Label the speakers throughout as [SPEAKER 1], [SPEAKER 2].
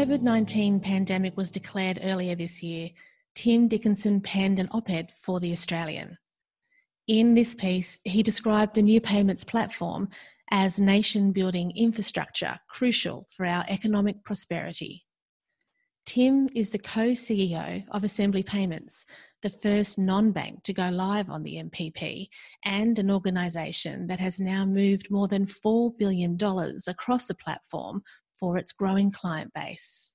[SPEAKER 1] COVID 19 pandemic was declared earlier this year, Tim Dickinson penned an op ed for The Australian. In this piece, he described the new payments platform as nation building infrastructure crucial for our economic prosperity. Tim is the co CEO of Assembly Payments, the first non bank to go live on the NPP, and an organisation that has now moved more than $4 billion across the platform for its growing client base.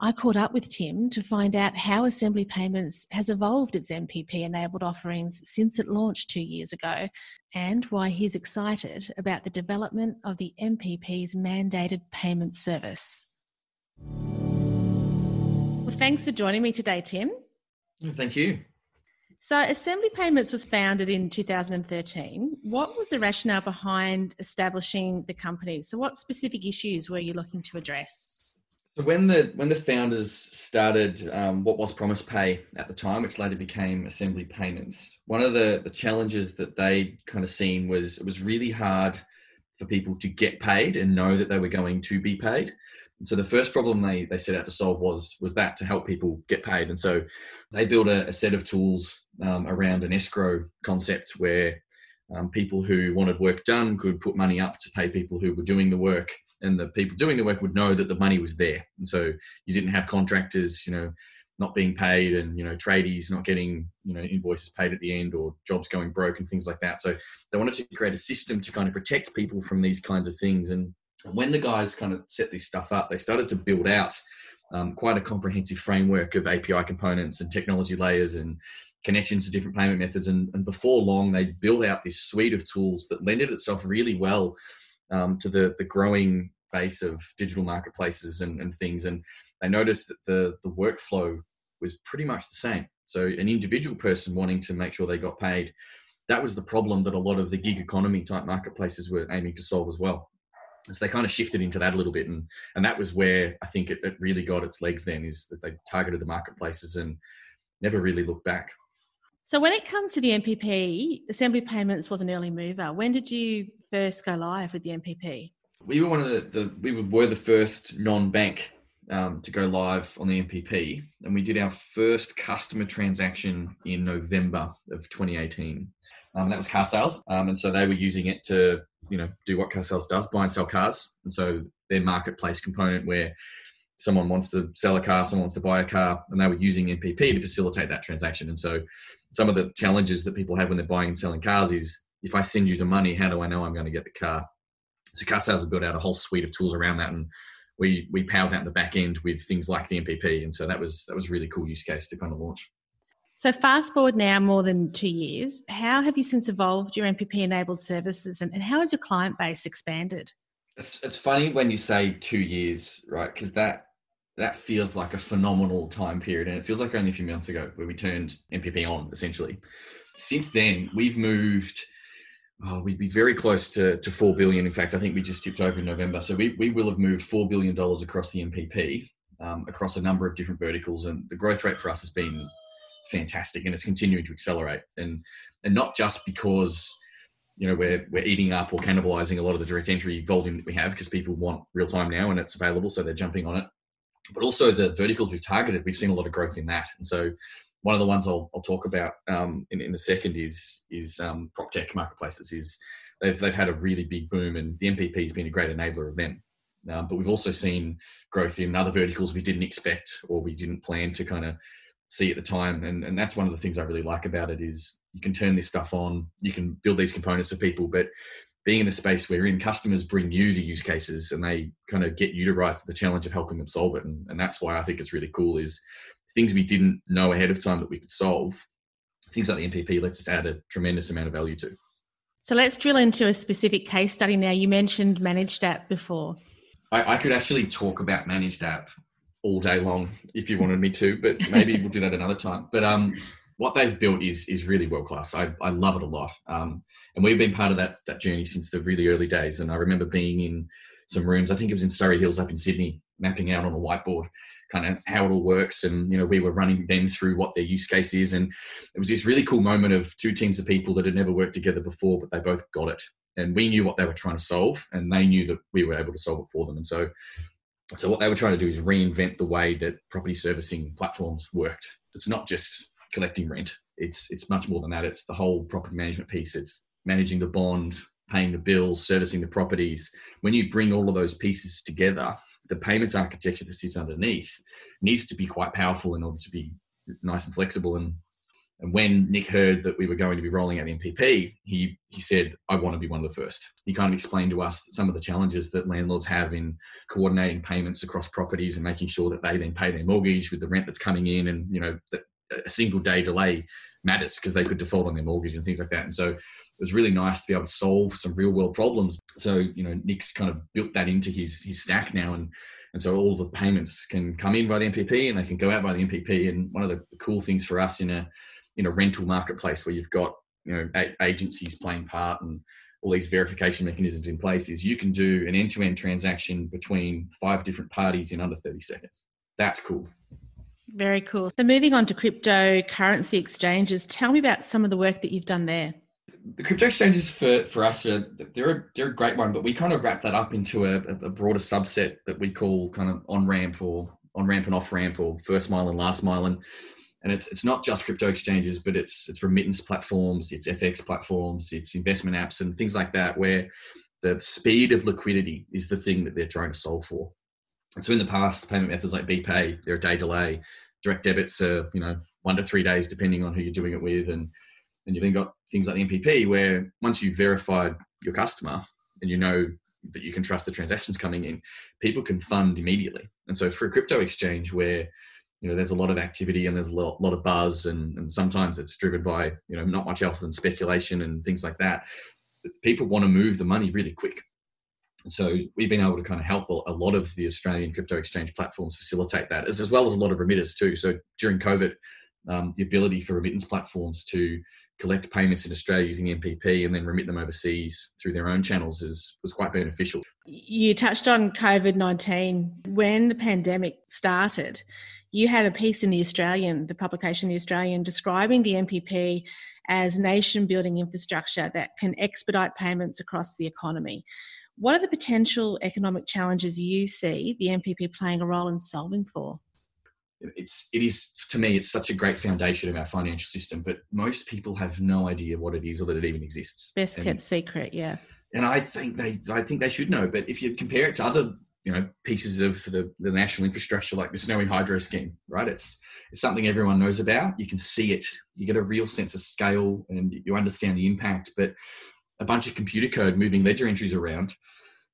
[SPEAKER 1] I caught up with Tim to find out how Assembly Payments has evolved its NPP enabled offerings since it launched two years ago and why he's excited about the development of the NPP's mandated payment service. Well, thanks for joining me today, Tim.
[SPEAKER 2] Thank you.
[SPEAKER 1] So, Assembly Payments was founded in 2013. What was the rationale behind establishing the company? So, what specific issues were you looking to address?
[SPEAKER 2] So, when the when the founders started um, what was Promise Pay at the time, which later became Assembly Payments, one of the the challenges that they kind of seen was it was really hard for people to get paid and know that they were going to be paid. So the first problem they, they set out to solve was was that to help people get paid. And so they built a, a set of tools um, around an escrow concept where um, people who wanted work done could put money up to pay people who were doing the work, and the people doing the work would know that the money was there. And so you didn't have contractors, you know, not being paid, and you know, tradies not getting you know invoices paid at the end, or jobs going broke, and things like that. So they wanted to create a system to kind of protect people from these kinds of things and when the guys kind of set this stuff up, they started to build out um, quite a comprehensive framework of API components and technology layers and connections to different payment methods. And, and before long, they built out this suite of tools that lended itself really well um, to the, the growing base of digital marketplaces and, and things. And they noticed that the, the workflow was pretty much the same. So an individual person wanting to make sure they got paid, that was the problem that a lot of the gig economy type marketplaces were aiming to solve as well so they kind of shifted into that a little bit and and that was where i think it, it, really got its legs then is that they targeted the marketplaces and never really looked back.
[SPEAKER 1] So when it comes to the NPP, assembly payments was an early mover. When did you first go live with the NPP?
[SPEAKER 2] we were one of the, the we were the first non-bank um, to go live on the NPP, and we did our first customer transaction in november of 2018 um, that was car sales um, and so they were using it to you know do what car sales does buy and sell cars. And so their marketplace component where someone wants to sell a car someone wants to buy a car and they were using npp to facilitate that transaction. And so some of the challenges that people have when they're buying and selling cars is if i send you the money how do i know i'm going to get the car? So car sales have built out a whole suite of tools around that and we we powered that in the back end with things like the npp and so that was that was really cool use case to kind of launch
[SPEAKER 1] so, fast forward now more than two years, how have you since evolved your NPP enabled services and, and how has your client base expanded?
[SPEAKER 2] It's, it's funny when you say two years, right? Because that that feels like a phenomenal time period, and it feels like only a few months ago where we turned NPP on essentially. Since then, we've moved. Oh, we'd be very close to, to four billion. In fact, I think we just tipped over in November. So we, we will have moved four billion dollars across the NPP, um, across a number of different verticals, and the growth rate for us has been fantastic and it's continuing to accelerate. And and not just because you know we're we're eating up or cannibalizing a lot of the direct entry volume that we have because people want real time now and it's available so they're jumping on it but also the verticals we've targeted we've seen a lot of growth in that. And so one of the ones I'll, I'll talk about um, in, in a second is is um, prop tech marketplaces is they've, they've had a really big boom and the NPP has been a great enabler of them. Um, but we've also seen growth in other verticals we didn't expect or we didn't plan to kind of see at the time and, and that's one of the things i really like about it is you can turn this stuff on you can build these components for people but being in a space where in customers bring you the use cases and they kind of get you to rise to the challenge of helping them solve it and, and that's why i think it's really cool is things we didn't know ahead of time that we could solve things like the NPP lets us add a tremendous amount of value to
[SPEAKER 1] so let's drill into a specific case study now. You mentioned managed app before.
[SPEAKER 2] I, I could actually talk about managed app all day long if you wanted me to, but maybe we'll do that another time. But um, what they've built is is really world class. I, I love it a lot, um, and we've been part of that that journey since the really early days. And I remember being in some rooms. I think it was in Surry Hills up in Sydney, mapping out on a whiteboard kind of how it all works. And you know, we were running them through what their use case is, and it was this really cool moment of two teams of people that had never worked together before, but they both got it. And we knew what they were trying to solve, and they knew that we were able to solve it for them. And so So what they were trying to do is reinvent the way that property servicing platforms worked. It's not just collecting rent. It's it's much more than that. It's the whole property management piece. It's managing the bond, paying the bills, servicing the properties. When you bring all of those pieces together, the payments architecture that sits underneath needs to be quite powerful in order to be nice and flexible and and when Nick heard that we were going to be rolling out the NPP, he he said, "I want to be one of the first. He kind of explained to us some of the challenges that landlords have in coordinating payments across properties and making sure that they then pay their mortgage with the rent that's coming in, and you know a single day delay matters because they could default on their mortgage and things like that. And so it was really nice to be able to solve some real world problems. So you know Nick's kind of built that into his his stack now, and and so all the payments can come in by the NPP and they can go out by the NPP. And one of the cool things for us in a in a rental marketplace where you've got you know agencies playing part and all these verification mechanisms in place is you can do an end-to-end transaction between five different parties in under 30 seconds. That's cool.
[SPEAKER 1] Very cool. So moving on to cryptocurrency exchanges tell me about some of the work that you've done there.
[SPEAKER 2] The crypto exchanges for, for us are they're a, they're a great one but we kind of wrap that up into a, a broader subset that we call kind of on ramp or on ramp and off ramp or first mile and last mile. And and it's it's not just crypto exchanges, but it's it's remittance platforms, it's FX platforms, it's investment apps, and things like that, where the speed of liquidity is the thing that they're trying to solve for. And so in the past, payment methods like BPay, they're a day delay. Direct debits are you know one to three days depending on who you're doing it with, and and you've then got things like the NPP where once you've verified your customer and you know that you can trust the transactions coming in, people can fund immediately. And so for a crypto exchange where you know there's a lot of activity and there's a lot, lot of buzz and, and sometimes it's driven by you know not much else than speculation and things like that. People want to move the money really quick. So we've been able to kind of help a lot of the australian crypto exchange platforms facilitate that as, as well as a lot of remitters too. So during covid um, the ability for remittance platforms to collect payments in Australia using NPP and then remit them overseas through their own channels is was quite beneficial.
[SPEAKER 1] You touched on COVID nineteen. When the pandemic started you had a piece in the Australian, the publication The Australian, describing the NPP as nation building infrastructure that can expedite payments across the economy. What are the potential economic challenges you see the NPP playing a role in solving for?
[SPEAKER 2] It's it is to me it's such a great foundation of our financial system, but most people have no idea what it is or that it even exists.
[SPEAKER 1] Best and, kept secret, yeah.
[SPEAKER 2] And I think they I think they should know. But if you compare it to other you know pieces of the, the national infrastructure like the snowy hydro scheme right? It's it's something everyone knows about. You can see it. You get a real sense of scale and you understand the impact. But a bunch of computer code moving ledger entries around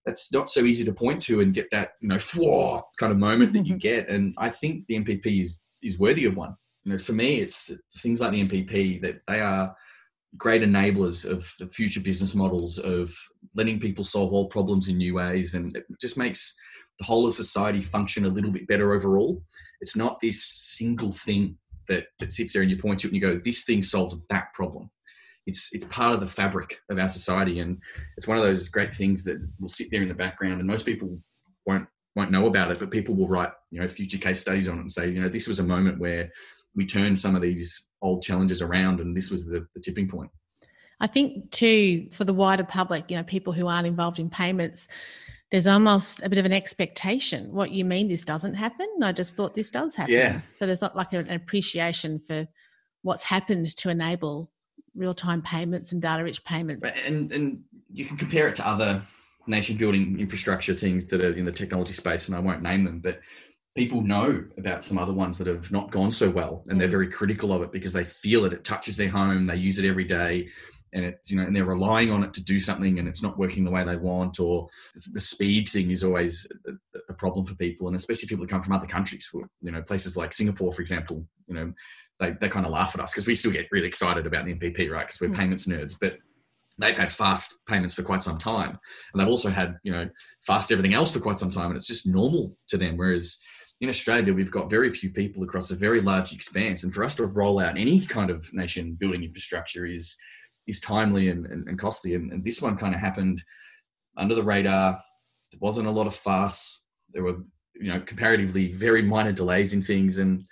[SPEAKER 2] that's not so easy to point to and get that you know flaw kind of moment that you get. And i think the npp is is worthy of one. You know for me it's things like the npp that they are great enablers of the future business models of letting people solve all problems in new ways and it just makes the whole of society function a little bit better overall. It's not this single thing that, that sits there and you point to it and you go this thing solves that problem. It's it's part of the fabric of our society and it's one of those great things that will sit there in the background and most people won't won't know about it but people will write you know future case studies on it and say you know this was a moment where we turned some of these old challenges around, and this was the, the tipping point.
[SPEAKER 1] I think too, for the wider public, you know, people who aren't involved in payments, there's almost a bit of an expectation. What you mean this doesn't happen? I just thought this does happen.
[SPEAKER 2] Yeah.
[SPEAKER 1] So there's not like an appreciation for what's happened to enable real-time payments and data-rich payments.
[SPEAKER 2] And and you can compare it to other nation building infrastructure things that are in the technology space, and I won't name them, but people know about some other ones that have not gone so well and they're mm. very critical of it because they feel it it touches their home they use it every day and it's you know and they're relying on it to do something and it's not working the way they want or the speed thing is always a problem for people and especially people that come from other countries you know places like singapore for example you know they, they kind of laugh at us because we still get really excited about the npp right because we're mm. payments nerds but they've had fast payments for quite some time and they've also had you know fast everything else for quite some time and it's just normal to them whereas in Australia, we've got very few people across a very large expanse, and for us to roll out any kind of nation building infrastructure is is timely and, and, and costly. And, and, this one kind of happened under the radar. There wasn't a lot of fuss. There were, you know, comparatively very minor delays in things, and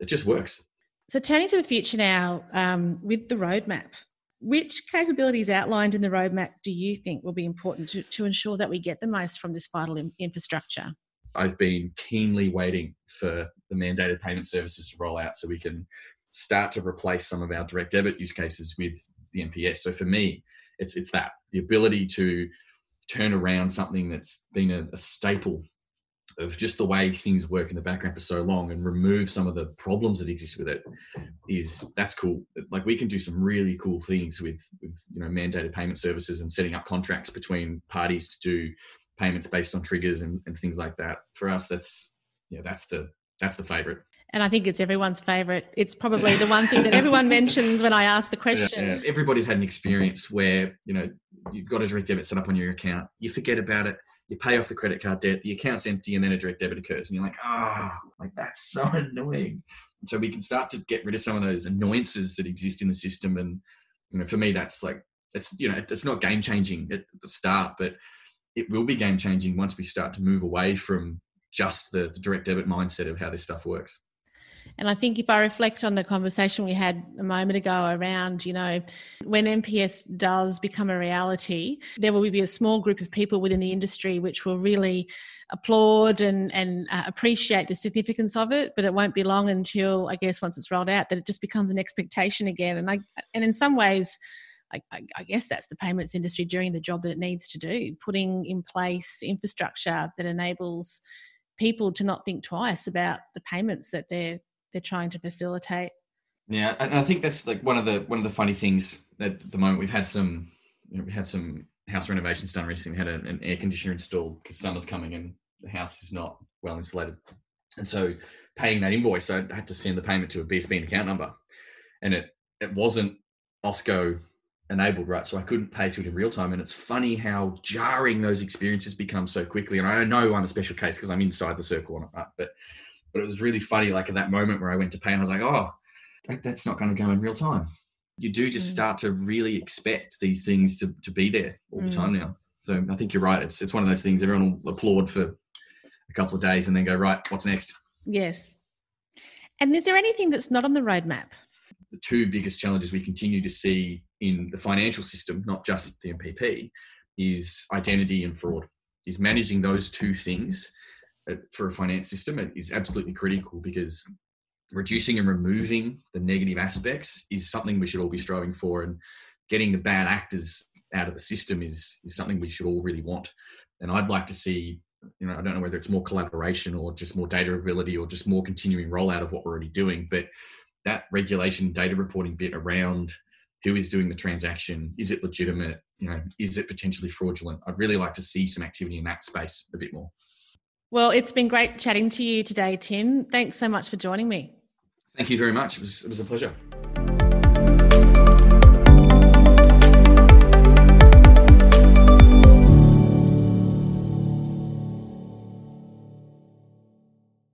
[SPEAKER 2] it just works.
[SPEAKER 1] So, turning to the future now, um, with the roadmap, which capabilities outlined in the roadmap do you think will be important to, to ensure that we get the most from this vital infrastructure?
[SPEAKER 2] I've been keenly waiting for the mandated payment services to roll out so we can start to replace some of our direct debit use cases with the MPS. So for me, it's it's that the ability to turn around something that's been a, a staple of just the way things work in the background for so long and remove some of the problems that exist with it is that's cool like we can do some really cool things with with you know mandated payment services and setting up contracts between parties to do payments based on triggers and, and things like that for us that's yeah that's the that's the favorite
[SPEAKER 1] and I think it's everyone's favorite. It's probably the one thing that everyone mentions when I ask the question. Yeah,
[SPEAKER 2] yeah. Everybody's had an experience where, you know, you've got a direct debit set up on your account, you forget about it, you pay off the credit card debt, the account's empty, and then a direct debit occurs, and you're like, ah, oh, like that's so annoying. So we can start to get rid of some of those annoyances that exist in the system, and you know, for me, that's like it's you know, it's not game changing at the start, but it will be game changing once we start to move away from just the, the direct debit mindset of how this stuff works.
[SPEAKER 1] And I think if I reflect on the conversation we had a moment ago around, you know, when MPS does become a reality, there will be a small group of people within the industry which will really applaud and, and uh, appreciate the significance of it. But it won't be long until, I guess, once it's rolled out, that it just becomes an expectation again. And I, and in some ways, I, I, guess that's the payments industry doing the job that it needs to do, putting in place infrastructure that enables people to not think twice about the payments that they're they're trying to facilitate.
[SPEAKER 2] Yeah, and I think that's like one of the one of the funny things at the moment. We've had some you know, we had some house renovations done recently. We had a, an air conditioner installed because summer's coming and the house is not well insulated. And so paying that invoice, I had to send the payment to a BSB account number, and it it wasn't Osko enabled, right? So I couldn't pay to it in real time. And it's funny how jarring those experiences become so quickly. And I know I'm a special case because I'm inside the circle on it, right? But but it was really funny, like at that moment where I went to pay, and I was like, oh, that, that's not going to go in real time. You do just mm. start to really expect these things to, to be there all the time mm. now. So I think you're right. It's it's one of those things everyone will applaud for a couple of days and then go, right, what's next?
[SPEAKER 1] Yes. And is there anything that's not on the roadmap?
[SPEAKER 2] The two biggest challenges we continue to see in the financial system, not just the NPP, is identity and fraud. Is managing those two things uh, for a finance system is absolutely critical because reducing and removing the negative aspects is something we should all be striving for and getting the bad actors out of the system is is something we should all really want and i'd like to see you know i don't know whether it's more collaboration or just more data ability or just more continuing rollout of what we're already doing but that regulation data reporting bit around who is doing the transaction is it legitimate you know is it potentially fraudulent i'd really like to see some activity in that space a bit more
[SPEAKER 1] well, it's been great chatting to you today, Tim. Thanks so much for joining me.
[SPEAKER 2] Thank you very much. It was, it was a pleasure.